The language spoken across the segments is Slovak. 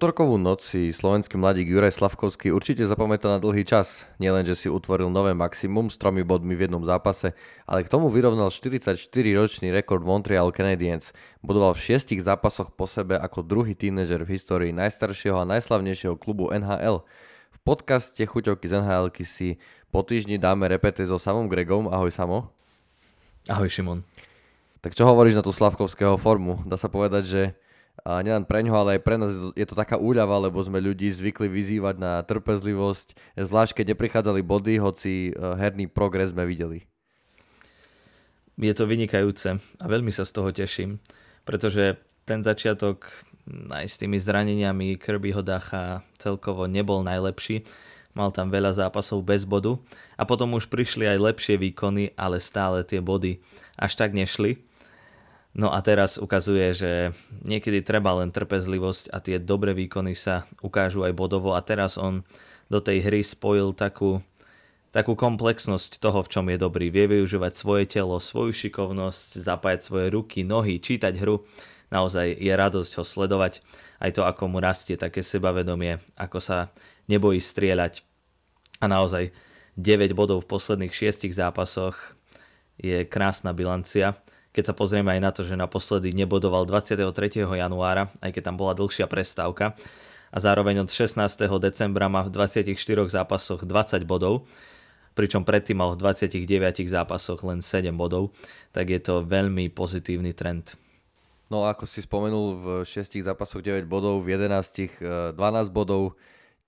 útorkovú noc si slovenský mladík Juraj Slavkovský určite zapamätá na dlhý čas. Nielen, že si utvoril nové maximum s tromi bodmi v jednom zápase, ale k tomu vyrovnal 44-ročný rekord Montreal Canadiens. Bodoval v šiestich zápasoch po sebe ako druhý tínežer v histórii najstaršieho a najslavnejšieho klubu NHL. V podcaste Chuťovky z nhl si po týždni dáme repete so samom Gregom. Ahoj Samo. Ahoj Šimon. Tak čo hovoríš na tú Slavkovského formu? Dá sa povedať, že a nielen pre ňoho, ale aj pre nás je to taká úľava, lebo sme ľudí zvykli vyzývať na trpezlivosť, zvlášť keď neprichádzali body, hoci e, herný progres sme videli. Je to vynikajúce a veľmi sa z toho teším, pretože ten začiatok aj s tými zraneniami Kirbyho Dacha celkovo nebol najlepší. Mal tam veľa zápasov bez bodu a potom už prišli aj lepšie výkony, ale stále tie body až tak nešli. No a teraz ukazuje, že niekedy treba len trpezlivosť a tie dobré výkony sa ukážu aj bodovo a teraz on do tej hry spojil takú, takú komplexnosť toho, v čom je dobrý. Vie využívať svoje telo, svoju šikovnosť, zapájať svoje ruky, nohy, čítať hru. Naozaj je radosť ho sledovať. Aj to, ako mu rastie také sebavedomie, ako sa nebojí strieľať. A naozaj 9 bodov v posledných 6 zápasoch je krásna bilancia keď sa pozrieme aj na to, že naposledy nebodoval 23. januára, aj keď tam bola dlhšia prestávka a zároveň od 16. decembra má v 24 zápasoch 20 bodov, pričom predtým mal v 29 zápasoch len 7 bodov, tak je to veľmi pozitívny trend. No ako si spomenul, v 6 zápasoch 9 bodov, v 11 12 eh, bodov,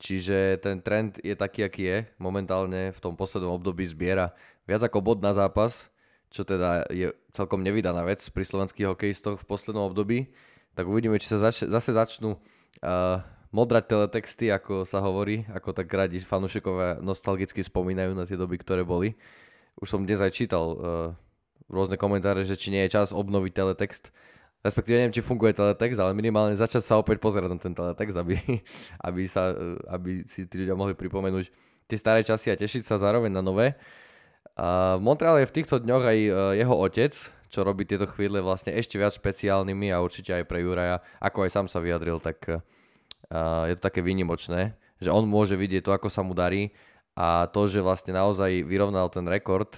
čiže ten trend je taký, aký je. Momentálne v tom poslednom období zbiera viac ako bod na zápas, čo teda je celkom nevydaná vec pri slovenských hokejistoch v poslednom období, tak uvidíme, či sa zač- zase začnú uh, modrať teletexty, ako sa hovorí, ako tak radi fanúšikovia nostalgicky spomínajú na tie doby, ktoré boli. Už som dnes aj čítal uh, rôzne komentáre, že či nie je čas obnoviť teletext. Respektíve neviem, či funguje teletext, ale minimálne začať sa opäť pozerať na ten teletext, aby, aby, sa, aby si tí ľudia mohli pripomenúť tie staré časy a tešiť sa zároveň na nové. V Montreale je v týchto dňoch aj e, jeho otec, čo robí tieto chvíle vlastne ešte viac špeciálnymi a určite aj pre Juraja, ako aj sám sa vyjadril, tak uh, je to také výnimočné, že on môže vidieť to, ako sa mu darí a to, že vlastne naozaj vyrovnal ten rekord,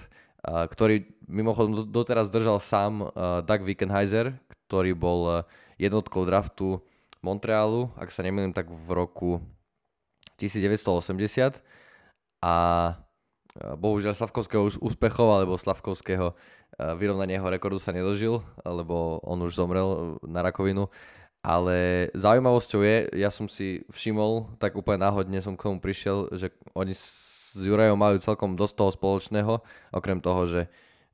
ktorý mimochodom doteraz držal sám uh, Doug Wickenheiser, ktorý bol jednotkou draftu Montrealu, ak sa nemýlim, tak v roku 1980 a bohužiaľ Slavkovského úspechov alebo Slavkovského vyrovnania jeho rekordu sa nedožil, lebo on už zomrel na rakovinu. Ale zaujímavosťou je, ja som si všimol, tak úplne náhodne som k tomu prišiel, že oni s Jurajom majú celkom dosť toho spoločného, okrem toho, že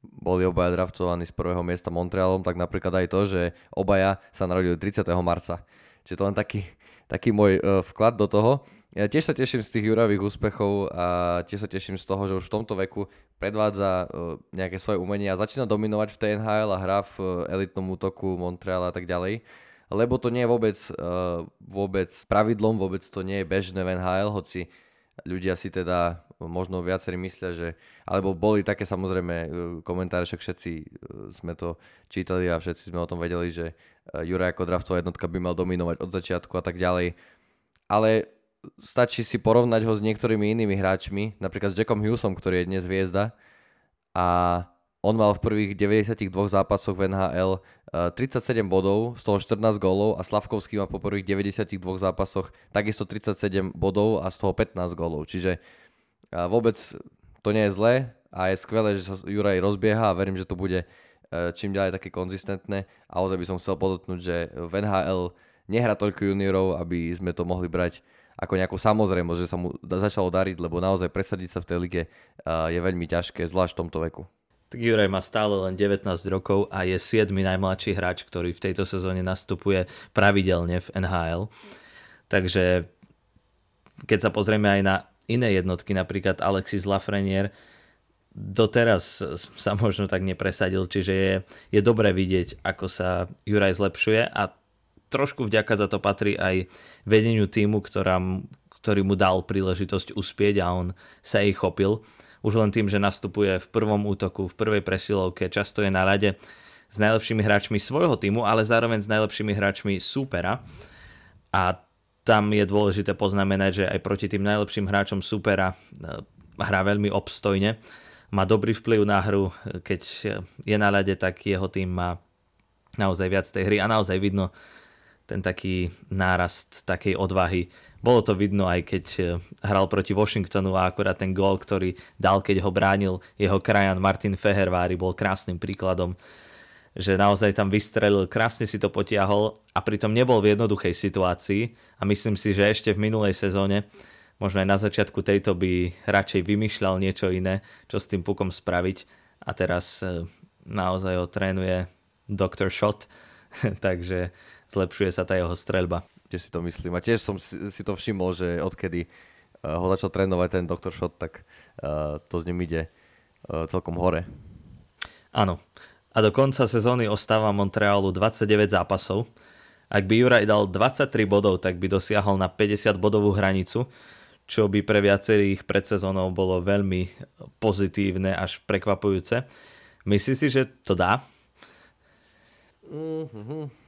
boli obaja draftovaní z prvého miesta Montrealom, tak napríklad aj to, že obaja sa narodili 30. marca. Čiže to len taký, taký môj vklad do toho. Ja tiež sa teším z tých Juravých úspechov a tiež sa teším z toho, že už v tomto veku predvádza uh, nejaké svoje umenie a začína dominovať v TNHL a hrá v uh, elitnom útoku Montreal a tak ďalej. Lebo to nie je vôbec, uh, vôbec pravidlom, vôbec to nie je bežné v NHL, hoci ľudia si teda možno viacerí myslia, že, alebo boli také samozrejme komentáre, však všetci sme to čítali a všetci sme o tom vedeli, že Juraj ako draftová jednotka by mal dominovať od začiatku a tak ďalej. Ale stačí si porovnať ho s niektorými inými hráčmi, napríklad s Jackom Hughesom, ktorý je dnes hviezda a on mal v prvých 92 zápasoch v NHL 37 bodov, z toho 14 gólov a Slavkovský má po prvých 92 zápasoch takisto 37 bodov a z toho 15 gólov. Čiže vôbec to nie je zlé a je skvelé, že sa Juraj rozbieha a verím, že to bude e, čím ďalej také konzistentné. A ozaj by som chcel podotknúť, že v NHL nehrá toľko juniorov, aby sme to mohli brať ako nejakú samozrejmosť, že sa mu začalo dariť, lebo naozaj presadiť sa v tej lige je veľmi ťažké, zvlášť v tomto veku. Tak Juraj má stále len 19 rokov a je 7. najmladší hráč, ktorý v tejto sezóne nastupuje pravidelne v NHL. Takže keď sa pozrieme aj na iné jednotky, napríklad Alexis Lafreniere, doteraz sa možno tak nepresadil, čiže je, je dobré vidieť, ako sa Juraj zlepšuje a trošku vďaka za to patrí aj vedeniu týmu, ktorá, ktorý mu dal príležitosť uspieť a on sa jej chopil. Už len tým, že nastupuje v prvom útoku, v prvej presilovke, často je na rade s najlepšími hráčmi svojho týmu, ale zároveň s najlepšími hráčmi súpera. A tam je dôležité poznamenať, že aj proti tým najlepším hráčom supera hrá veľmi obstojne. Má dobrý vplyv na hru, keď je na ľade, tak jeho tým má naozaj viac tej hry a naozaj vidno ten taký nárast takej odvahy. Bolo to vidno aj keď hral proti Washingtonu a akurát ten gól, ktorý dal, keď ho bránil jeho krajan Martin Fehervári, bol krásnym príkladom že naozaj tam vystrelil, krásne si to potiahol a pritom nebol v jednoduchej situácii a myslím si, že ešte v minulej sezóne, možno aj na začiatku tejto by radšej vymýšľal niečo iné, čo s tým pukom spraviť a teraz e, naozaj ho trénuje Dr. Shot, takže zlepšuje sa tá jeho streľba. Tiež si to myslím a tiež som si to všimol, že odkedy e, ho začal trénovať ten Dr. Shot, tak e, to s ním ide celkom hore. Áno, a do konca sezóny ostáva Montrealu 29 zápasov. Ak by Juraj dal 23 bodov, tak by dosiahol na 50 bodovú hranicu, čo by pre viacerých pred sezónou bolo veľmi pozitívne až prekvapujúce. Myslíš si, že to dá? Mm-hmm.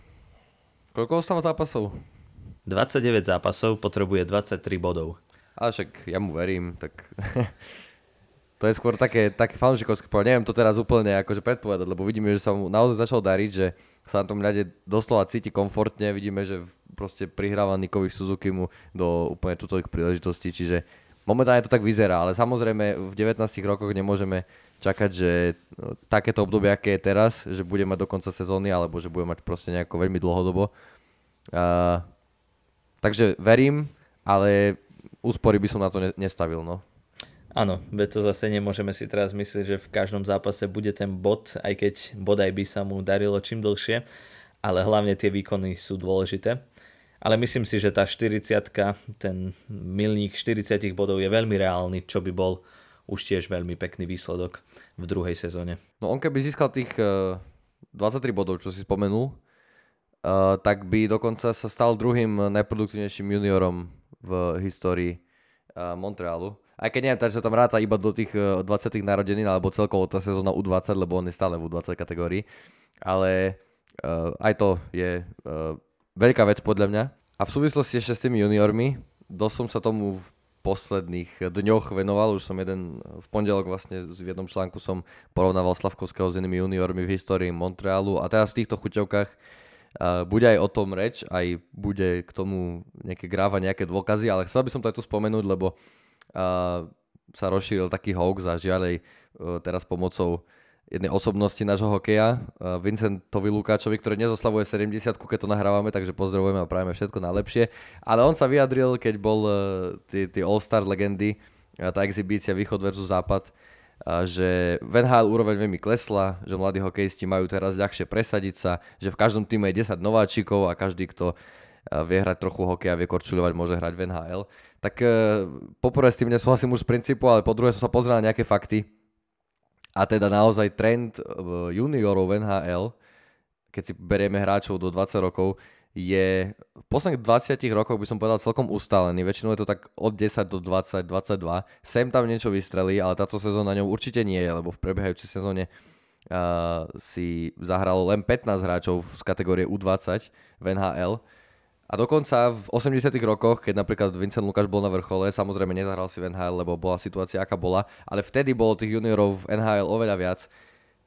Koľko ostáva zápasov? 29 zápasov, potrebuje 23 bodov. Ale však ja mu verím, tak to je skôr také, také fanúšikovské povedať. Neviem to teraz úplne akože predpovedať, lebo vidíme, že sa mu naozaj začal dariť, že sa na tom ľade doslova cíti komfortne. Vidíme, že proste prihráva Nikovi Suzuki mu do úplne tutových príležitostí, čiže momentálne to tak vyzerá, ale samozrejme v 19 rokoch nemôžeme čakať, že no, takéto obdobie, aké je teraz, že bude mať do konca sezóny, alebo že bude mať proste nejako veľmi dlhodobo. Uh, takže verím, ale úspory by som na to nestavil, no. Áno, veď to zase nemôžeme si teraz myslieť, že v každom zápase bude ten bod, aj keď bodaj by sa mu darilo čím dlhšie, ale hlavne tie výkony sú dôležité. Ale myslím si, že tá 40 ten milník 40 bodov je veľmi reálny, čo by bol už tiež veľmi pekný výsledok v druhej sezóne. No on keby získal tých uh, eh, 23 bodov, čo si spomenul, uh, tak by dokonca sa stal druhým najproduktívnejším juniorom v histórii uh, Montrealu aj keď neviem, takže sa tam ráta iba do tých 20 eh, narodenín, alebo celkovo tá sezóna U20, lebo on je stále v U20 kategórii. Ale aj to je veľká vec podľa mňa. A v súvislosti ešte s tými juniormi, dosť som sa tomu posledných dňoch venoval, už som jeden v pondelok vlastne v jednom článku som porovnával Slavkovského s inými juniormi v histórii Montrealu. A teraz v týchto chuťovkách uh, bude aj o tom reč, aj bude k tomu nejaké gráva, nejaké dôkazy, ale chcel by som to aj tu spomenúť, lebo sa rozšíril taký hoax a žiaľ teraz pomocou jednej osobnosti nášho hokeja, Vincentovi Lukáčovi, ktorý nezoslavuje 70 keď to nahrávame, takže pozdravujeme a prajeme všetko najlepšie. Ale on sa vyjadril, keď bol tie All-Star legendy, tá exibícia Východ versus Západ, že v úroveň veľmi klesla, že mladí hokejisti majú teraz ľahšie presadiť sa, že v každom týme je 10 nováčikov a každý, kto vie hrať trochu hokej a vie korčuľovať, môže hrať v NHL. Tak poprvé s tým nesúhlasím už z princípu, ale po druhé som sa pozrel na nejaké fakty. A teda naozaj trend juniorov v NHL, keď si berieme hráčov do 20 rokov, je v posledných 20 rokoch by som povedal celkom ustálený. Väčšinou je to tak od 10 do 20, 22. Sem tam niečo vystrelí, ale táto sezóna ňou určite nie je, lebo v prebiehajúcej sezóne uh, si zahralo len 15 hráčov z kategórie U20 v NHL a dokonca v 80 rokoch, keď napríklad Vincent Lukáš bol na vrchole, samozrejme nezahral si v NHL, lebo bola situácia aká bola, ale vtedy bolo tých juniorov v NHL oveľa viac.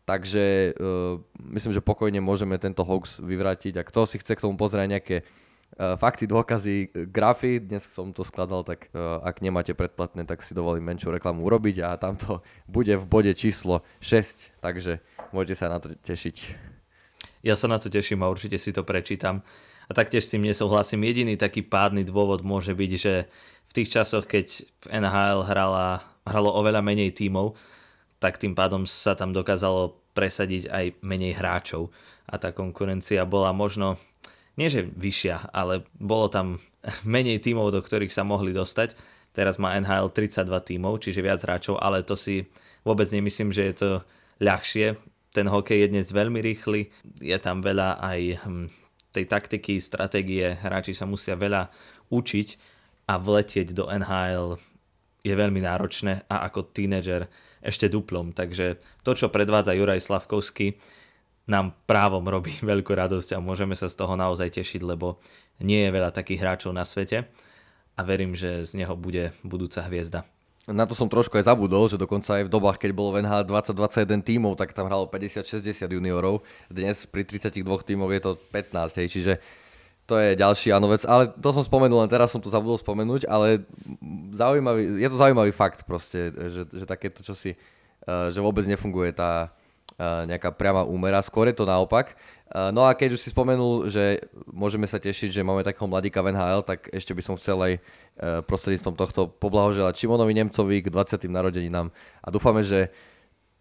Takže uh, myslím, že pokojne môžeme tento hoax vyvrátiť. A kto si chce k tomu pozrieť nejaké uh, fakty, dôkazy, grafy, dnes som to skladal, tak uh, ak nemáte predplatné, tak si dovolím menšiu reklamu urobiť a tamto bude v bode číslo 6, takže môžete sa na to tešiť. Ja sa na to teším a určite si to prečítam. A taktiež s tým nesúhlasím. Jediný taký pádny dôvod môže byť, že v tých časoch, keď v NHL hrala, hralo oveľa menej tímov, tak tým pádom sa tam dokázalo presadiť aj menej hráčov. A tá konkurencia bola možno, nie že vyššia, ale bolo tam menej tímov, do ktorých sa mohli dostať. Teraz má NHL 32 tímov, čiže viac hráčov, ale to si vôbec nemyslím, že je to ľahšie. Ten hokej je dnes veľmi rýchly, je tam veľa aj hm, tej taktiky, stratégie, hráči sa musia veľa učiť a vletieť do NHL je veľmi náročné a ako tínedžer ešte duplom. Takže to, čo predvádza Juraj Slavkovský, nám právom robí veľkú radosť a môžeme sa z toho naozaj tešiť, lebo nie je veľa takých hráčov na svete a verím, že z neho bude budúca hviezda. Na to som trošku aj zabudol, že dokonca aj v dobách, keď bolo v NHL 20-21 tímov, tak tam hralo 50-60 juniorov. Dnes pri 32 tímoch je to 15, hej, čiže to je ďalší áno vec, ale to som spomenul, len teraz som to zabudol spomenúť, ale zaujímavý, je to zaujímavý fakt proste, že, že takéto čosi, uh, že vôbec nefunguje tá nejaká priama úmera, skôr je to naopak. Uh, no a keď už si spomenul, že môžeme sa tešiť, že máme takého mladíka v NHL, tak ešte by som chcel aj prostredníctvom tohto poblahoželať Šimonovi Nemcovi k 20. narodeninám a dúfame, že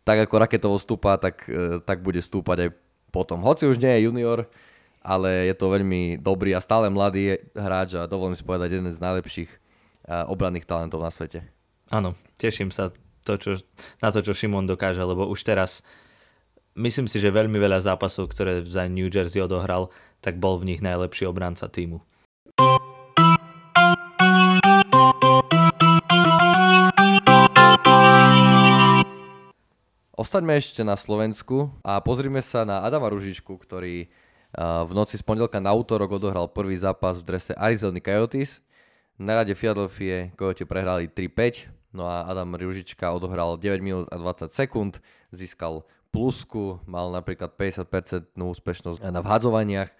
tak ako raketovo stúpa, tak, tak bude stúpať aj potom. Hoci už nie je junior, ale je to veľmi dobrý a stále mladý hráč a dovolím si povedať jeden z najlepších obranných talentov na svete. Áno, teším sa to, čo, na to, čo Šimon dokáže, lebo už teraz myslím si, že veľmi veľa zápasov, ktoré za New Jersey odohral, tak bol v nich najlepší obranca týmu. Ostaňme ešte na Slovensku a pozrime sa na Adama Ružičku, ktorý v noci z pondelka na útorok odohral prvý zápas v drese Arizona Coyotes. Na rade Philadelphia Coyote prehrali 3-5, no a Adam Ružička odohral 9 minút a 20 sekúnd, získal plusku, mal napríklad 50% úspešnosť na vhadzovaniach,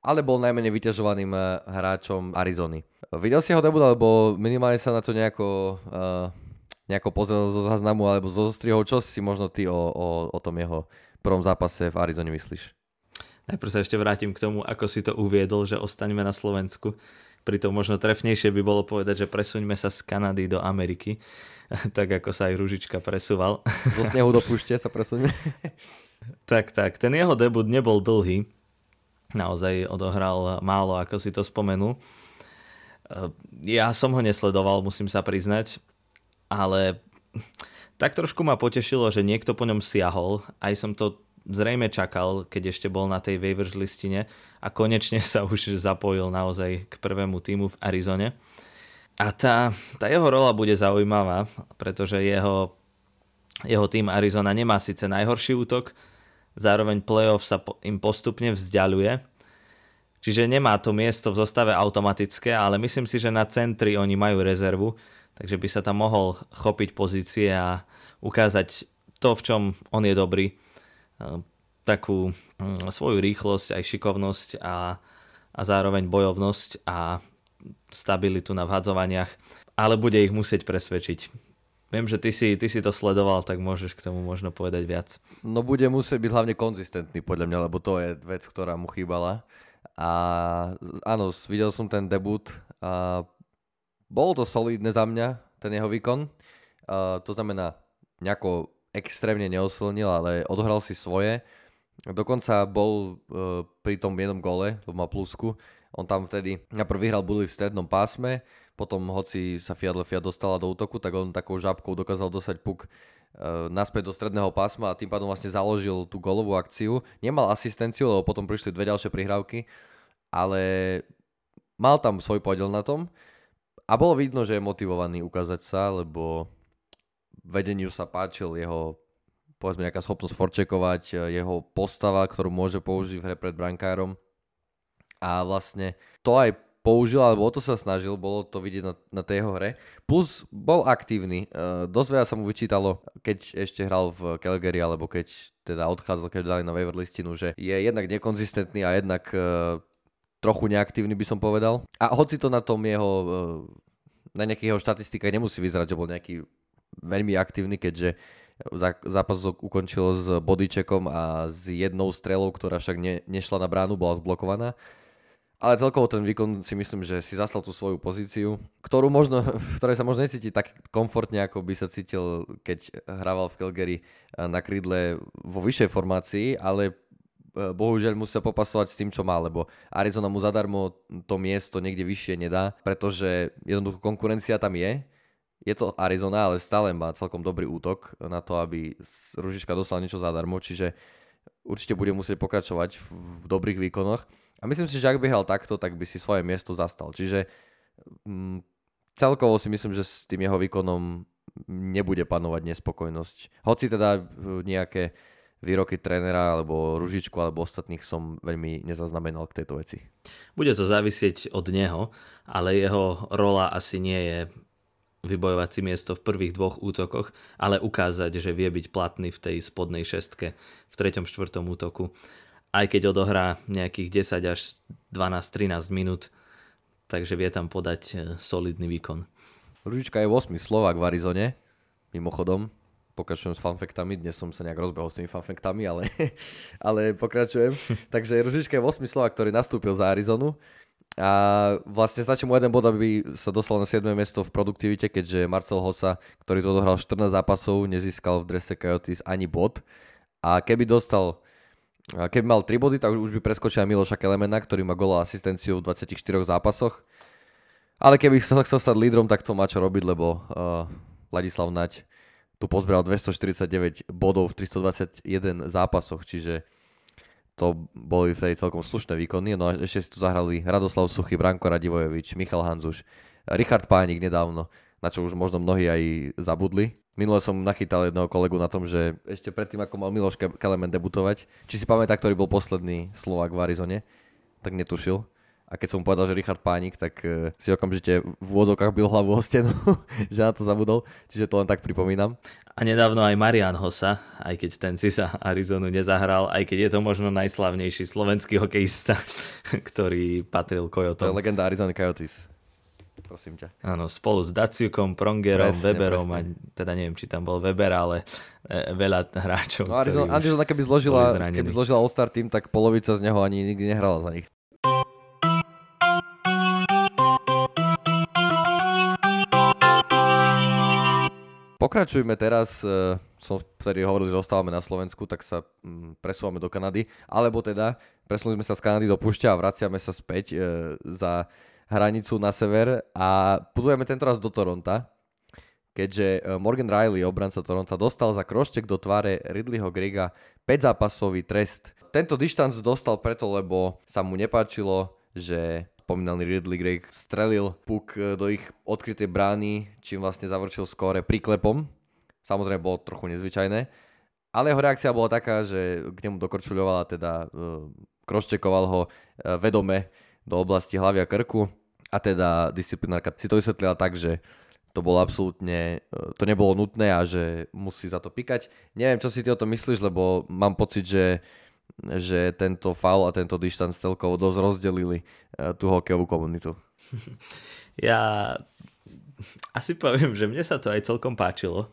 ale bol najmenej vyťažovaným eh, hráčom Arizony. Videl si ho debut, alebo minimálne sa na to nejako, uh, nejako pozrel zo záznamu alebo zo zostrihov, čo si možno ty o, o, o tom jeho prvom zápase v Arizone myslíš? Najprv sa ešte vrátim k tomu, ako si to uviedol, že ostaňme na Slovensku. Pritom možno trefnejšie by bolo povedať, že presuňme sa z Kanady do Ameriky, tak ako sa aj Ružička presúval. Zo snehu do púšte sa presuňme. tak, tak. Ten jeho debut nebol dlhý. Naozaj odohral málo, ako si to spomenul. Ja som ho nesledoval, musím sa priznať, ale tak trošku ma potešilo, že niekto po ňom siahol. Aj som to zrejme čakal, keď ešte bol na tej waivers listine a konečne sa už zapojil naozaj k prvému týmu v Arizone. A tá, tá jeho rola bude zaujímavá, pretože jeho, jeho tým Arizona nemá síce najhorší útok, zároveň playoff sa im postupne vzdialuje, čiže nemá to miesto v zostave automatické, ale myslím si, že na centri oni majú rezervu, takže by sa tam mohol chopiť pozície a ukázať to, v čom on je dobrý takú mm, svoju rýchlosť, aj šikovnosť a, a zároveň bojovnosť a stabilitu na vhadzovaniach, ale bude ich musieť presvedčiť. Viem, že ty si, ty si to sledoval, tak môžeš k tomu možno povedať viac. No bude musieť byť hlavne konzistentný podľa mňa, lebo to je vec, ktorá mu chýbala. A áno, videl som ten debut a bolo to solidné za mňa, ten jeho výkon. A to znamená, nejako extrémne neosilnil, ale odohral si svoje. Dokonca bol uh, pri tom jednom gole, to má plusku, on tam vtedy najprv vyhral budy v strednom pásme, potom hoci sa Philadelphia dostala do útoku, tak on takou žabkou dokázal dosať puk uh, naspäť do stredného pásma a tým pádom vlastne založil tú golovú akciu. Nemal asistenciu, lebo potom prišli dve ďalšie prihrávky, ale mal tam svoj podiel na tom a bolo vidno, že je motivovaný ukázať sa, lebo vedeniu sa páčil jeho povedzme nejaká schopnosť forčekovať, e, jeho postava, ktorú môže použiť v hre pred brankárom. A vlastne to aj použil, alebo o to sa snažil, bolo to vidieť na, na tej jeho hre. Plus bol aktívny. Uh, dosť veľa sa mu vyčítalo, keď ešte hral v Calgary, alebo keď teda odchádzal, keď dali na waiver listinu, že je jednak nekonzistentný a jednak uh, trochu neaktívny by som povedal. A hoci to na tom jeho, uh, na nejakých jeho štatistikách nemusí vyzerať, že bol nejaký veľmi aktívny, keďže zápas ukončil s bodyčekom a s jednou strelou, ktorá však ne, nešla na bránu, bola zblokovaná. Ale celkovo ten výkon si myslím, že si zaslal tú svoju pozíciu, ktorú možno, v ktorej sa možno necíti tak komfortne, ako by sa cítil, keď hrával v Calgary na krídle vo vyššej formácii, ale e, bohužiaľ musí sa popasovať s tým, čo má, lebo Arizona mu zadarmo to miesto niekde vyššie nedá, pretože jednoducho konkurencia tam je je to Arizona, ale stále má celkom dobrý útok na to, aby Ružička dostal niečo zadarmo, čiže určite bude musieť pokračovať v, dobrých výkonoch. A myslím si, že ak by hral takto, tak by si svoje miesto zastal. Čiže mm, celkovo si myslím, že s tým jeho výkonom nebude panovať nespokojnosť. Hoci teda nejaké výroky trénera alebo Ružičku alebo ostatných som veľmi nezaznamenal k tejto veci. Bude to závisieť od neho, ale jeho rola asi nie je vybojovať si miesto v prvých dvoch útokoch, ale ukázať, že vie byť platný v tej spodnej šestke v treťom, štvrtom útoku. Aj keď odohrá nejakých 10 až 12-13 minút, takže vie tam podať e, solidný výkon. Ružička je 8 Slovak v Arizone, mimochodom, pokračujem s fanfektami, dnes som sa nejak rozbehol s tými fanfektami, ale, ale pokračujem. Takže Ružička je 8 Slovak, ktorý nastúpil za Arizonu a vlastne stačí mu jeden bod, aby sa dostal na 7. miesto v produktivite, keďže Marcel Hossa, ktorý to dohral 14 zápasov, nezískal v drese Coyotes ani bod. A keby dostal keby mal 3 body, tak už by preskočil Miloša Kelemena, ktorý má gola asistenciu v 24 zápasoch. Ale keby sa chcel stať lídrom, tak to má čo robiť, lebo uh, Ladislav Nať tu pozbral 249 bodov v 321 zápasoch, čiže to boli vtedy celkom slušné výkony. No a ešte si tu zahrali Radoslav Suchy, Branko Radivojevič, Michal Hanzuš, Richard Pánik nedávno, na čo už možno mnohí aj zabudli. Minule som nachytal jedného kolegu na tom, že ešte predtým, ako mal Miloš Kelemen debutovať, či si pamätá, ktorý bol posledný Slovak v Arizone, tak netušil. A keď som mu povedal, že Richard Pánik, tak uh, si okamžite v úvodzovkách byl hlavu o stenu, že na to zabudol. Čiže to len tak pripomínam. A nedávno aj Marian Hossa, aj keď ten si sa Arizonu nezahral, aj keď je to možno najslavnejší slovenský hokejista, ktorý patril Coyotom. To je legenda Arizona Coyotes. Prosím ťa. Áno, spolu s Daciukom, Prongerom, presne, Weberom, presne. A, teda neviem, či tam bol Weber, ale e, veľa hráčov. No Arizona, Arizona keby zložila, keby zložila All-Star tým, tak polovica z neho ani nikdy nehrala za nich. Pokračujme teraz, uh, som vtedy hovoril, že ostávame na Slovensku, tak sa um, presúvame do Kanady, alebo teda presunuli sme sa z Kanady do Pušťa a vraciame sa späť uh, za hranicu na sever a putujeme tento raz do Toronta, keďže e, Morgan Riley, obranca Toronta, dostal za kroštek do tváre Ridleyho Grega 5-zápasový trest. Tento dištanc dostal preto, lebo sa mu nepáčilo, že spomínaný Ridley Gregg strelil puk e, do ich odkrytej brány, čím vlastne zavrčil skóre priklepom. Samozrejme bolo trochu nezvyčajné. Ale jeho reakcia bola taká, že k nemu dokorčuľovala, teda uh, kroščekoval ho uh, vedome do oblasti hlavy a krku. A teda disciplinárka si to vysvetlila tak, že to bolo absolútne, to nebolo nutné a že musí za to pikať. Neviem, čo si ty o tom myslíš, lebo mám pocit, že že tento faul a tento dištanc celkovo dosť rozdelili eh, tú hokejovú komunitu. Ja asi poviem, že mne sa to aj celkom páčilo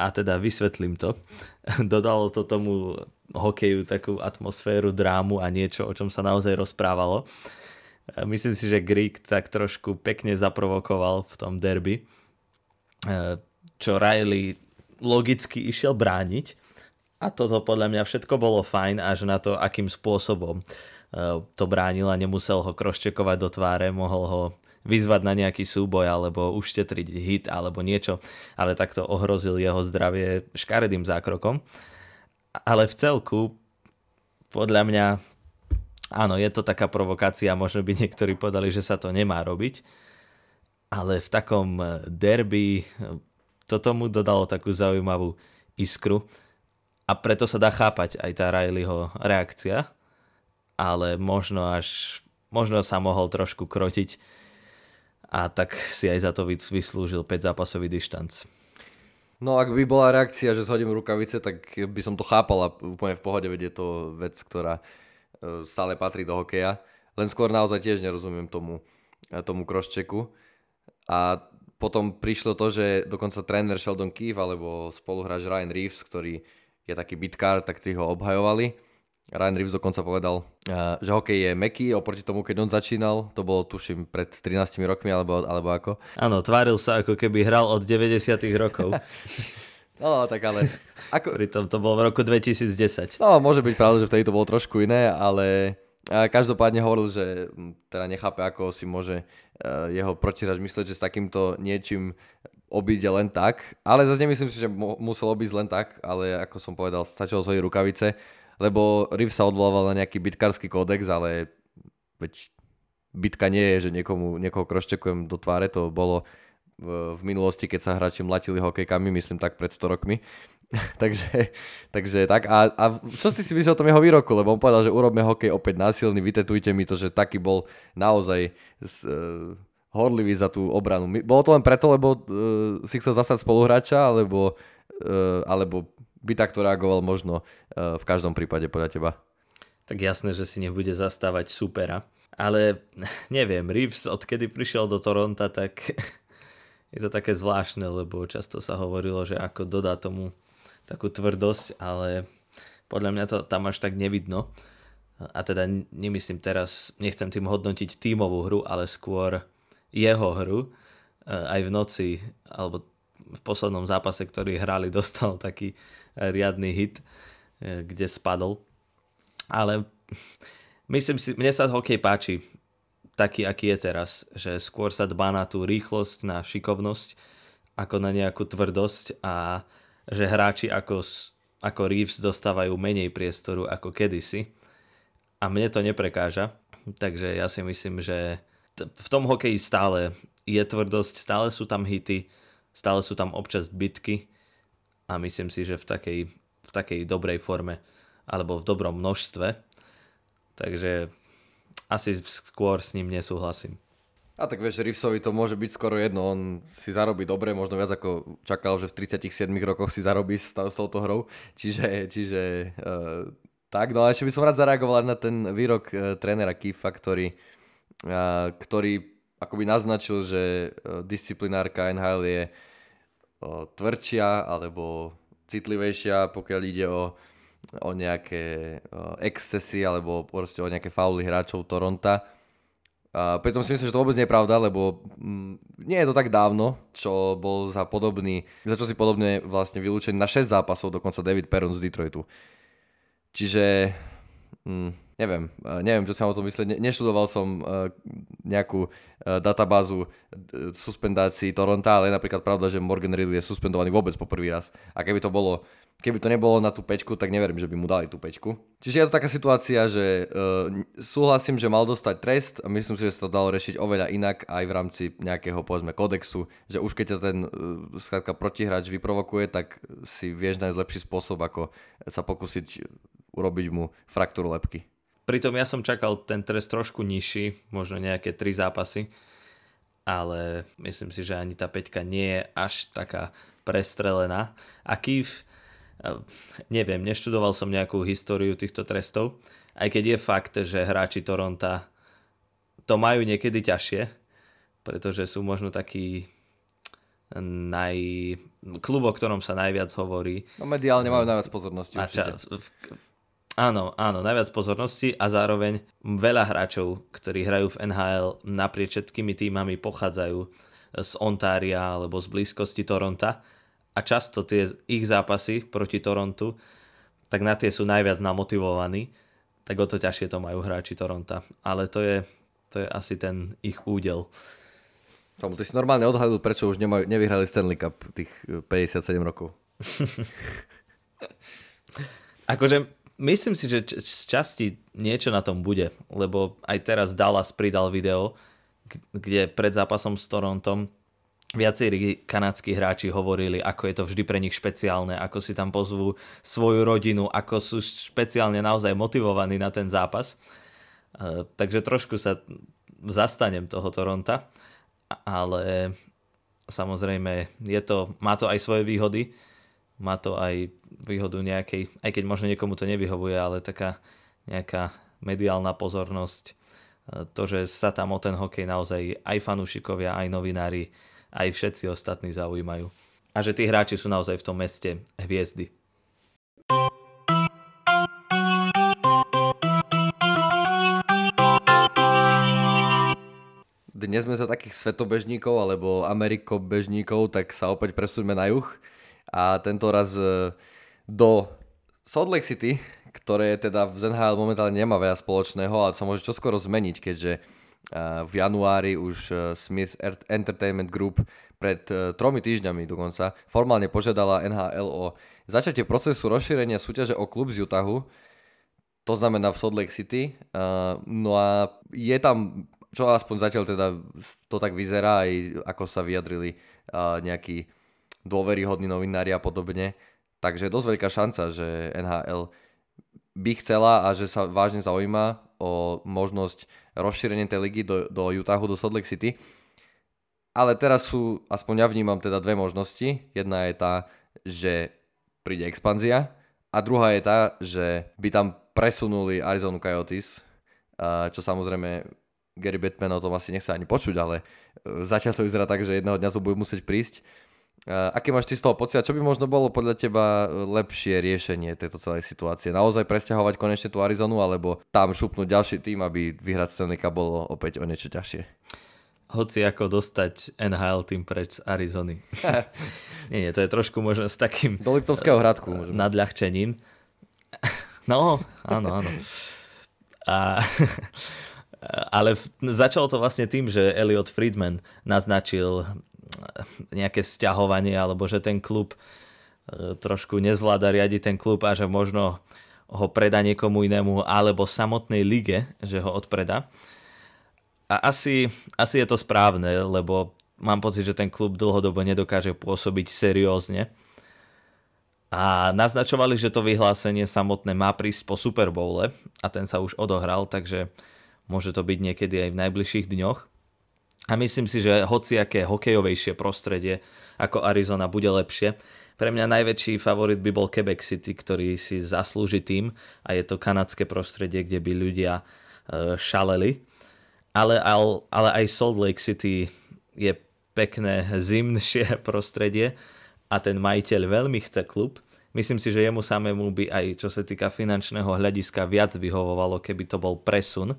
a teda vysvetlím to. Dodalo to tomu hokeju takú atmosféru, drámu a niečo, o čom sa naozaj rozprávalo. Myslím si, že Greek tak trošku pekne zaprovokoval v tom derby, eh, čo Riley logicky išiel brániť a toto podľa mňa všetko bolo fajn až na to, akým spôsobom e, to bránil a nemusel ho kroščekovať do tváre, mohol ho vyzvať na nejaký súboj alebo uštetriť hit alebo niečo, ale takto ohrozil jeho zdravie škaredým zákrokom. Ale v celku, podľa mňa, áno, je to taká provokácia, možno by niektorí povedali, že sa to nemá robiť, ale v takom derby to tomu dodalo takú zaujímavú iskru a preto sa dá chápať aj tá Rileyho reakcia, ale možno až možno sa mohol trošku krotiť a tak si aj za to vyslúžil 5 zápasový dištanc. No ak by bola reakcia, že zhodím rukavice, tak by som to chápal a úplne v pohode, veď je to vec, ktorá e, stále patrí do hokeja. Len skôr naozaj tiež nerozumiem tomu, e, tomu crosschecku. A potom prišlo to, že dokonca tréner Sheldon Keefe alebo spoluhráč Ryan Reeves, ktorý je taký bitkár, tak tí ho obhajovali. Ryan Reeves dokonca povedal, eh, že hokej je meký oproti tomu, keď on začínal. To bolo, tuším, pred 13 rokmi, alebo, alebo ako. Áno, tváril sa, ako keby hral od 90 rokov. no, tak ale... Ako... Pritom to bolo v roku 2010. No, môže byť pravda, že vtedy to bolo trošku iné, ale každopádne hovoril, že hm, teda nechápe, ako si môže eh, jeho protihráč mysleť, že s takýmto niečím obíde len tak, ale zase nemyslím si, že musel obísť len tak, ale ako som povedal, stačilo zhodiť rukavice, lebo Riv sa odvolával na nejaký bitkársky kódex, ale veď bitka nie je, že niekomu, niekoho kroščekujem do tváre, to bolo v, v minulosti, keď sa hráči mlatili hokejkami, myslím tak pred 100 rokmi. takže, takže tak. A, a čo si si myslel o tom jeho výroku? Lebo on povedal, že urobme hokej opäť násilný, vytetujte mi to, že taký bol naozaj uh, horlivý za tú obranu. Bolo to len preto, lebo uh, si chcel zasať spoluhráča, alebo, uh, alebo by takto reagoval možno uh, v každom prípade podľa teba? Tak jasné, že si nebude zastávať supera. Ale neviem, Reeves odkedy prišiel do Toronta, tak je to také zvláštne, lebo často sa hovorilo, že ako dodá tomu takú tvrdosť, ale podľa mňa to tam až tak nevidno. A teda nemyslím teraz, nechcem tým hodnotiť tímovú hru, ale skôr jeho hru. E, aj v noci, alebo v poslednom zápase, ktorý hrali, dostal taký riadny hit, e, kde spadol. Ale myslím si, mne sa hokej páči taký, aký je teraz, že skôr sa dbá na tú rýchlosť, na šikovnosť, ako na nejakú tvrdosť a že hráči ako, ako Reeves dostávajú menej priestoru ako kedysi. A mne to neprekáža, takže ja si myslím, že v tom hokeji stále je tvrdosť, stále sú tam hity, stále sú tam občas bitky a myslím si, že v takej, v takej dobrej forme alebo v dobrom množstve. Takže asi skôr s ním nesúhlasím. A tak vieš, Reevesovi to môže byť skoro jedno, on si zarobí dobre, možno viac ako čakal, že v 37 rokoch si zarobí s, s touto hrou, čiže, čiže uh, tak, no ale ešte by som rád zareagoval na ten výrok uh, trénera Kifa, ktorý, uh, ktorý akoby naznačil, že uh, disciplinárka NHL je uh, tvrdšia alebo citlivejšia, pokiaľ ide o o nejaké excesy alebo proste o nejaké fauly hráčov Toronta. A pritom si myslím, že to vôbec nie je pravda, lebo mm, nie je to tak dávno, čo bol za podobný, za čo si podobne vlastne vylúčený na 6 zápasov dokonca David Perron z Detroitu. Čiže mm, neviem, neviem, čo si o tom myslieť. Neštudoval som nejakú databázu suspendácií Toronta, ale je napríklad pravda, že Morgan Riley je suspendovaný vôbec po prvý raz. A keby to bolo keby to nebolo na tú pečku, tak neverím, že by mu dali tú pečku. Čiže je to taká situácia, že súhlasím, že mal dostať trest a myslím si, že sa to dalo rešiť oveľa inak aj v rámci nejakého povedzme kodexu, že už keď ťa ten skrátka protihráč vyprovokuje, tak si vieš nájsť lepší spôsob, ako sa pokúsiť urobiť mu fraktúru lepky. Pritom ja som čakal ten trest trošku nižší, možno nejaké tri zápasy, ale myslím si, že ani tá peťka nie je až taká prestrelená. A Kýv, neviem, neštudoval som nejakú históriu týchto trestov, aj keď je fakt, že hráči Toronta to majú niekedy ťažšie, pretože sú možno taký naj... klub, o ktorom sa najviac hovorí. No mediálne majú najviac pozornosti. Ča... Áno, áno, najviac pozornosti a zároveň veľa hráčov, ktorí hrajú v NHL naprieč všetkými týmami pochádzajú z Ontária alebo z blízkosti Toronta a často tie ich zápasy proti Torontu, tak na tie sú najviac namotivovaní, tak o to ťažšie to majú hráči Toronta. Ale to je, to je asi ten ich údel. Tomu, ty si normálne odhadol, prečo už nemajú, nevyhrali Stanley Cup tých 57 rokov. akože myslím si, že z časti niečo na tom bude, lebo aj teraz Dallas pridal video, kde pred zápasom s Torontom viacerí kanadskí hráči hovorili, ako je to vždy pre nich špeciálne, ako si tam pozvú svoju rodinu, ako sú špeciálne naozaj motivovaní na ten zápas. E, takže trošku sa zastanem toho Toronta, ale samozrejme je to, má to aj svoje výhody, má to aj výhodu nejakej, aj keď možno niekomu to nevyhovuje, ale taká nejaká mediálna pozornosť, e, to, že sa tam o ten hokej naozaj aj fanúšikovia, aj novinári, aj všetci ostatní zaujímajú. A že tí hráči sú naozaj v tom meste hviezdy. Dnes sme za takých svetobežníkov alebo amerikobežníkov, tak sa opäť presúďme na juh a tento raz e, do Salt Lake City, ktoré teda v ZNHL momentálne nemá veľa spoločného, ale sa môže čoskoro zmeniť, keďže e, v januári už e, Smith Entertainment Group pred tromi týždňami dokonca formálne požiadala NHL o začatie procesu rozšírenia súťaže o klub z Utahu, to znamená v Salt Lake City. No a je tam čo aspoň zatiaľ teda to tak vyzerá, aj ako sa vyjadrili nejakí dôveryhodní novinári a podobne. Takže je dosť veľká šanca, že NHL by chcela a že sa vážne zaujíma o možnosť rozšírenia tej ligy do, do Utahu, do Salt Lake City. Ale teraz sú, aspoň ja vnímam teda dve možnosti. Jedna je tá, že príde expanzia a druhá je tá, že by tam presunuli Arizona Coyotes, čo samozrejme Gary Batman o tom asi nechce ani počuť, ale e, zatiaľ to vyzerá tak, že jedného dňa to bude musieť prísť. Aké máš ty z toho pocit? Čo by možno bolo podľa teba lepšie riešenie tejto celej situácie? Naozaj presťahovať konečne tú Arizonu, alebo tam šupnúť ďalší tým, aby vyhrať Stanley Cup bolo opäť o niečo ťažšie? Hoci ako dostať NHL tým preč z Arizony. nie, nie, to je trošku možno s takým... Do Liptovského hradku. Môžem. Nadľahčením. no, áno, áno. A, ale začalo to vlastne tým, že Elliot Friedman naznačil nejaké sťahovanie alebo že ten klub e, trošku nezvláda riadiť ten klub a že možno ho predá niekomu inému alebo samotnej lige, že ho odpreda. A asi, asi je to správne, lebo mám pocit, že ten klub dlhodobo nedokáže pôsobiť seriózne. A naznačovali, že to vyhlásenie samotné má prísť po Super Bowle a ten sa už odohral, takže môže to byť niekedy aj v najbližších dňoch. A myslím si, že hociaké hokejovejšie prostredie ako Arizona bude lepšie. Pre mňa najväčší favorit by bol Quebec City, ktorý si zaslúži tým a je to kanadské prostredie, kde by ľudia e, šaleli. Ale, ale, aj Salt Lake City je pekné zimnšie prostredie a ten majiteľ veľmi chce klub. Myslím si, že jemu samému by aj čo sa týka finančného hľadiska viac vyhovovalo, keby to bol presun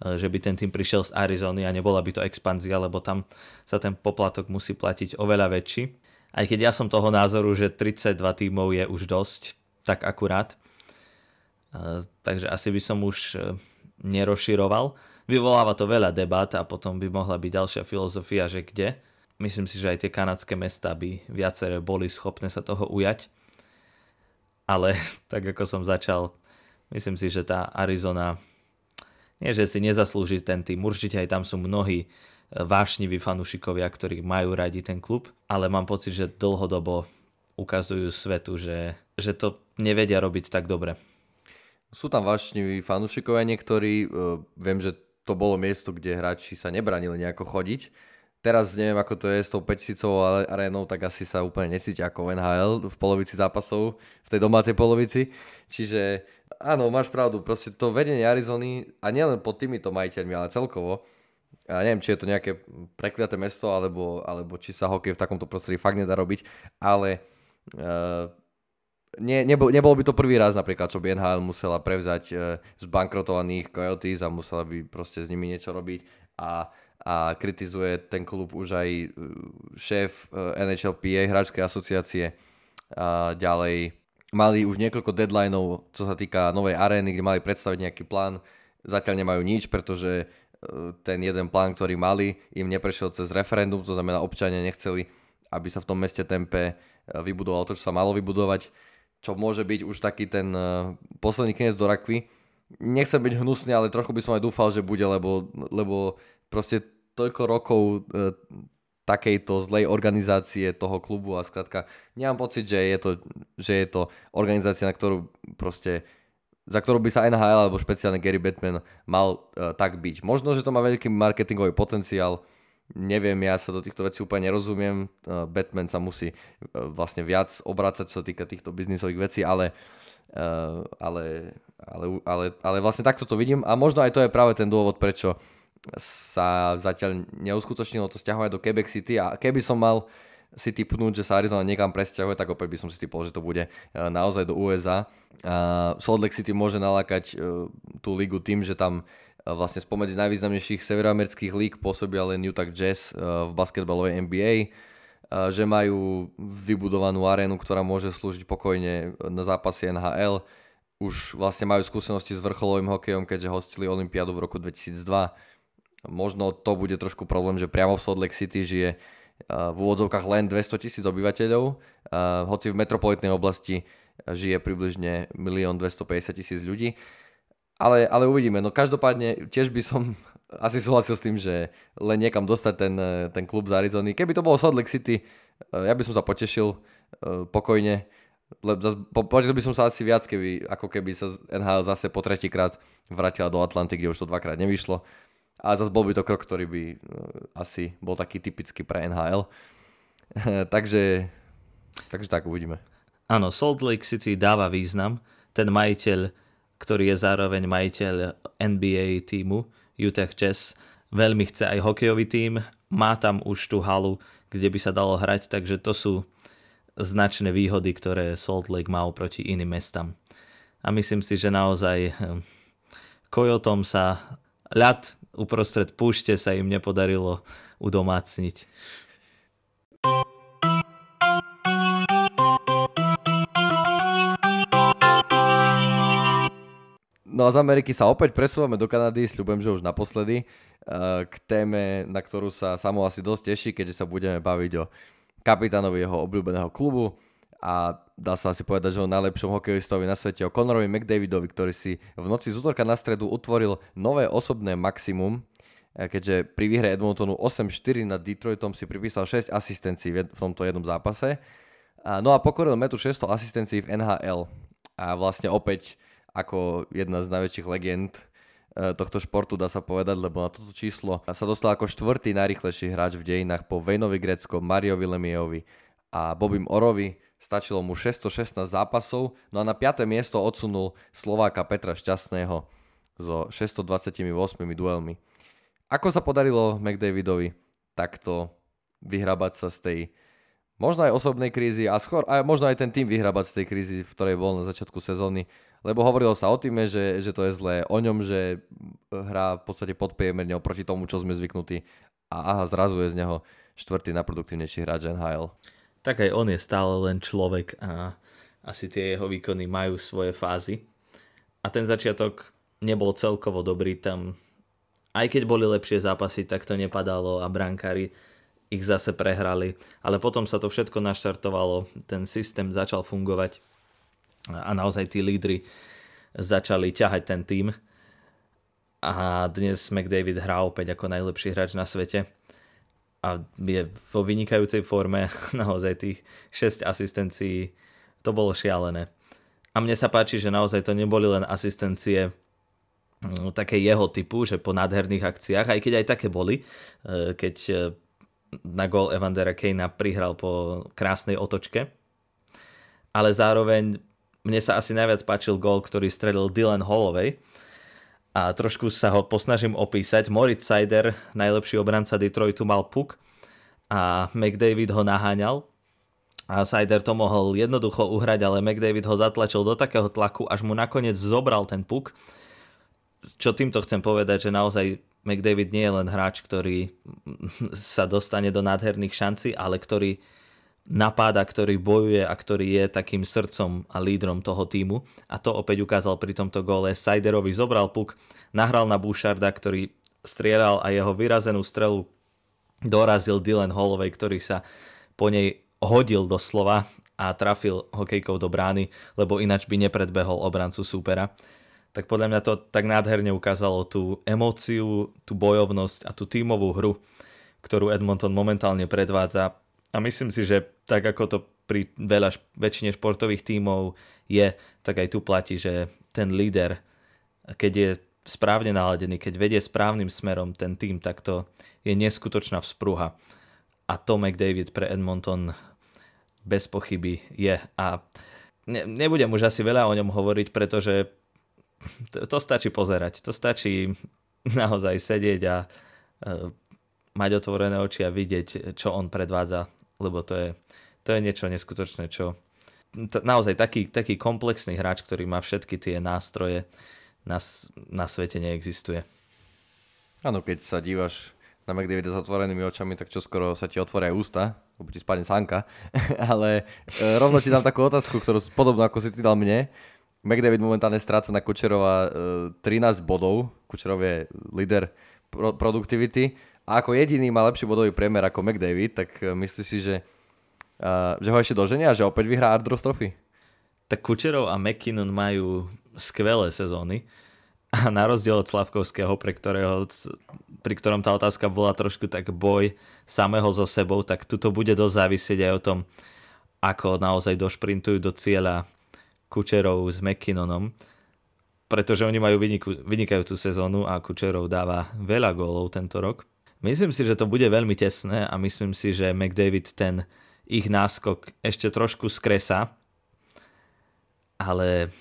že by ten tým prišiel z Arizony a nebola by to expanzia, lebo tam sa ten poplatok musí platiť oveľa väčší. Aj keď ja som toho názoru, že 32 tímov je už dosť, tak akurát. Eh, takže asi by som už eh, nerozširoval. Vyvoláva to veľa debat a potom by mohla byť ďalšia filozofia, že kde. Myslím si, že aj tie kanadské mesta by viaceré boli schopné sa toho ujať. Ale tak ako som začal, myslím si, že tá Arizona nie, že si nezaslúži ten tým, určite aj tam sú mnohí e, vášniví fanúšikovia, ktorí majú radi ten klub, ale mám pocit, že dlhodobo ukazujú svetu, že, že to nevedia robiť tak dobre. Sú tam vášniví fanúšikovia niektorí, uh, viem, že to bolo miesto, kde hráči sa nebranili nejako chodiť. Teraz neviem, ako to je s tou 5000 arénou, tak asi sa úplne necíti ako NHL v polovici zápasov, v tej domácej polovici. Čiže áno, máš pravdu, proste to vedenie Arizony, a nielen pod týmito majiteľmi, ale celkovo, ja neviem, či je to nejaké prekliaté mesto, alebo, alebo či sa hokej v takomto prostredí fakt nedá robiť, ale uh, nie, nebol, nebol by to prvý raz napríklad, čo by NHL musela prevzať uh, zbankrotovaných Coyotes a musela by proste s nimi niečo robiť a, a kritizuje ten klub už aj uh, šéf uh, NHLPA, hráčskej asociácie a ďalej mali už niekoľko deadlineov, čo sa týka novej arény, kde mali predstaviť nejaký plán. Zatiaľ nemajú nič, pretože e, ten jeden plán, ktorý mali, im neprešiel cez referendum, to znamená občania nechceli, aby sa v tom meste Tempe e, vybudovalo to, čo sa malo vybudovať, čo môže byť už taký ten e, posledný kniez do rakvy. Nechcem byť hnusný, ale trochu by som aj dúfal, že bude, lebo, lebo proste toľko rokov takejto zlej organizácie toho klubu a skrátka nemám pocit, že je to, že je to organizácia, na ktorú proste za ktorú by sa NHL alebo špeciálne Gary Batman mal uh, tak byť. Možno, že to má veľký marketingový potenciál, neviem, ja sa do týchto vecí úplne nerozumiem. Uh, Batman sa musí uh, vlastne viac obracať, čo sa týka týchto biznisových vecí, ale, uh, ale, ale, ale, ale vlastne takto to vidím a možno aj to je práve ten dôvod, prečo sa zatiaľ neuskutočnilo to stiahovať do Quebec City a keby som mal si typnúť, že sa Arizona niekam presťahuje, tak opäť by som si typol, že to bude e, naozaj do USA. Salt Lake City môže nalákať e, tú ligu tým, že tam e, vlastne spomedzi najvýznamnejších severoamerických líg pôsobia len Utah Jazz v basketbalovej NBA, že majú vybudovanú arénu, ktorá môže slúžiť pokojne na zápasy NHL. Už vlastne majú skúsenosti s vrcholovým hokejom, keďže hostili Olympiádu v roku 2002 Možno to bude trošku problém, že priamo v Salt Lake City žije v úvodzovkách len 200 tisíc obyvateľov, hoci v metropolitnej oblasti žije približne 1 250 tisíc ľudí. Ale, ale uvidíme. No každopádne tiež by som asi súhlasil s tým, že len niekam dostať ten, ten klub z Arizony. Keby to bolo Salt Lake City, ja by som sa potešil pokojne. Po, počul by som sa asi viac, keby, ako keby sa NHL zase po tretíkrát vrátila do Atlanty, kde už to dvakrát nevyšlo. A zase bol by to krok, ktorý by asi bol taký typický pre NHL. takže, takže tak uvidíme. Áno, Salt Lake City dáva význam. Ten majiteľ, ktorý je zároveň majiteľ NBA týmu, Utah Jazz veľmi chce aj hokejový tím, má tam už tú halu, kde by sa dalo hrať, takže to sú značné výhody, ktoré Salt Lake má oproti iným mestám. A myslím si, že naozaj Kojotom hm, sa ľad uprostred púšte sa im nepodarilo udomácniť. No a z Ameriky sa opäť presúvame do Kanady, sľubujem, že už naposledy, eh, k téme, na ktorú sa samo asi dosť teší, keďže sa budeme baviť o kapitánovi jeho obľúbeného klubu a dá sa asi povedať, že o najlepšom hokejistovi na svete, o Conorovi McDavidovi, ktorý si v noci z útorka na stredu utvoril nové osobné maximum, eh, keďže pri výhre Edmontonu 8-4 nad Detroitom si pripísal 6 asistencií v tomto jednom zápase. No a pokoril metu 600 asistencií v NHL. A vlastne opäť ako jedna z najväčších legend e, tohto športu, dá sa povedať, lebo na toto číslo sa dostal ako štvrtý najrychlejší hráč v dejinách po Vejnovi Greckom, Mariovi Lemiejovi a Bobim Orovi. Stačilo mu 616 zápasov, no a na 5. miesto odsunul Slováka Petra Šťastného so 628 duelmi. Ako sa podarilo McDavidovi takto vyhrabať sa z tej možno aj osobnej krízy a, skôr, a možno aj ten tým vyhrabať z tej krízy, v ktorej bol na začiatku sezóny lebo hovorilo sa o týme, že, že to je zlé o ňom, že hrá v podstate podpriemerne oproti tomu, čo sme zvyknutí a aha, zrazu je z neho štvrtý najproduktívnejší hráč NHL. Tak aj on je stále len človek a asi tie jeho výkony majú svoje fázy. A ten začiatok nebol celkovo dobrý tam. Aj keď boli lepšie zápasy, tak to nepadalo a brankári ich zase prehrali. Ale potom sa to všetko naštartovalo, ten systém začal fungovať a naozaj tí lídry začali ťahať ten tým a dnes McDavid hrá opäť ako najlepší hráč na svete a je vo vynikajúcej forme, naozaj tých 6 asistencií, to bolo šialené. A mne sa páči, že naozaj to neboli len asistencie mm, také jeho typu, že po nádherných akciách, aj keď aj také boli, e, keď e, na gol Evandera Kejna prihral po krásnej otočke, ale zároveň mne sa asi najviac páčil gol, ktorý stredil Dylan Holloway a trošku sa ho posnažím opísať. Moritz Sider, najlepší obranca Detroitu, mal puk a McDavid ho naháňal a Sider to mohol jednoducho uhrať, ale McDavid ho zatlačil do takého tlaku, až mu nakoniec zobral ten puk. Čo týmto chcem povedať, že naozaj McDavid nie je len hráč, ktorý sa dostane do nádherných šancí, ale ktorý napáda, ktorý bojuje a ktorý je takým srdcom a lídrom toho týmu. A to opäť ukázal pri tomto gole. Sajderovi zobral puk, nahral na Boucharda, ktorý strieľal a jeho vyrazenú strelu dorazil Dylan Holloway, ktorý sa po nej hodil doslova a trafil hokejkou do brány, lebo ináč by nepredbehol obrancu súpera. Tak podľa mňa to tak nádherne ukázalo tú emóciu, tú bojovnosť a tú tímovú hru, ktorú Edmonton momentálne predvádza a myslím si, že tak ako to pri veľa, väčšine športových tímov je, tak aj tu platí, že ten líder, keď je správne naladený, keď vedie správnym smerom ten tým, tak to je neskutočná vzpruha. A to McDavid pre Edmonton bez pochyby je. A ne, nebudem už asi veľa o ňom hovoriť, pretože to, to stačí pozerať. To stačí naozaj sedieť a uh, mať otvorené oči a vidieť, čo on predvádza lebo to je, to je niečo neskutočné, čo t- naozaj taký, taký komplexný hráč, ktorý má všetky tie nástroje, na, na svete neexistuje. Áno, keď sa dívaš na McDavida s otvorenými očami, tak čo skoro sa ti otvoria ústa, lebo ti spadne sánka. Ale e, rovno ti dám takú otázku, ktorú podobno ako si ty dal mne. McDavid momentálne stráca na Kučerova e, 13 bodov. Kučerov je líder pro- produktivity a ako jediný má lepší bodový priemer ako McDavid, tak e, myslíš si, že, uh, že ho ešte doženia a že opäť vyhrá Ardros Trophy? Tak Kučerov a McKinnon majú skvelé sezóny A na rozdiel od Slavkovského, pre, ktorého, pri ktorom tá otázka bola trošku tak boj samého so sebou, tak tuto bude dosť závisieť aj o tom, ako naozaj došprintujú do cieľa Kučerov s McKinnonom, pretože oni majú vynikajúcu sezónu a Kučerov dáva veľa gólov tento rok. Myslím si, že to bude veľmi tesné a myslím si, že McDavid ten ich náskok ešte trošku skresa, ale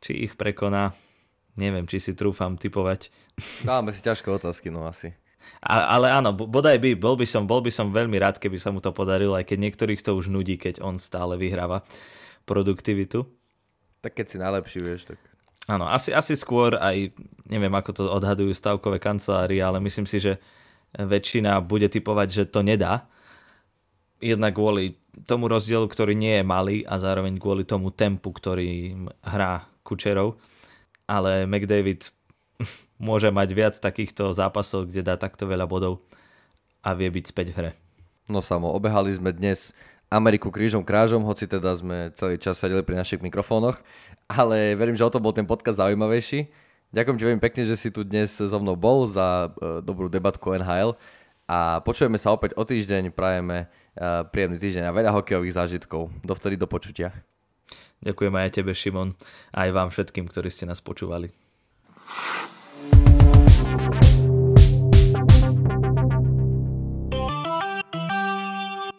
či ich prekoná, neviem, či si trúfam typovať. Dáme si ťažké otázky, no asi. A, ale áno, bodaj by, bol by, som, bol by som veľmi rád, keby sa mu to podarilo, aj keď niektorých to už nudí, keď on stále vyhráva produktivitu. Tak keď si najlepší, vieš, tak... Áno, asi, asi skôr aj, neviem ako to odhadujú stavkové kancelárie, ale myslím si, že väčšina bude typovať, že to nedá. Jednak kvôli tomu rozdielu, ktorý nie je malý a zároveň kvôli tomu tempu, ktorý hrá Kučerov. Ale McDavid môže mať viac takýchto zápasov, kde dá takto veľa bodov a vie byť späť v hre. No samo, obehali sme dnes Ameriku krížom krážom, hoci teda sme celý čas sedeli pri našich mikrofónoch, ale verím, že o to bol ten podcast zaujímavejší. Ďakujem ti veľmi pekne, že si tu dnes so mnou bol za e, dobrú debatku NHL a počujeme sa opäť o týždeň, prajeme e, príjemný týždeň a veľa hokejových zážitkov. Dovtedy do počutia. Ďakujem aj tebe, Šimon, aj vám všetkým, ktorí ste nás počúvali. thank you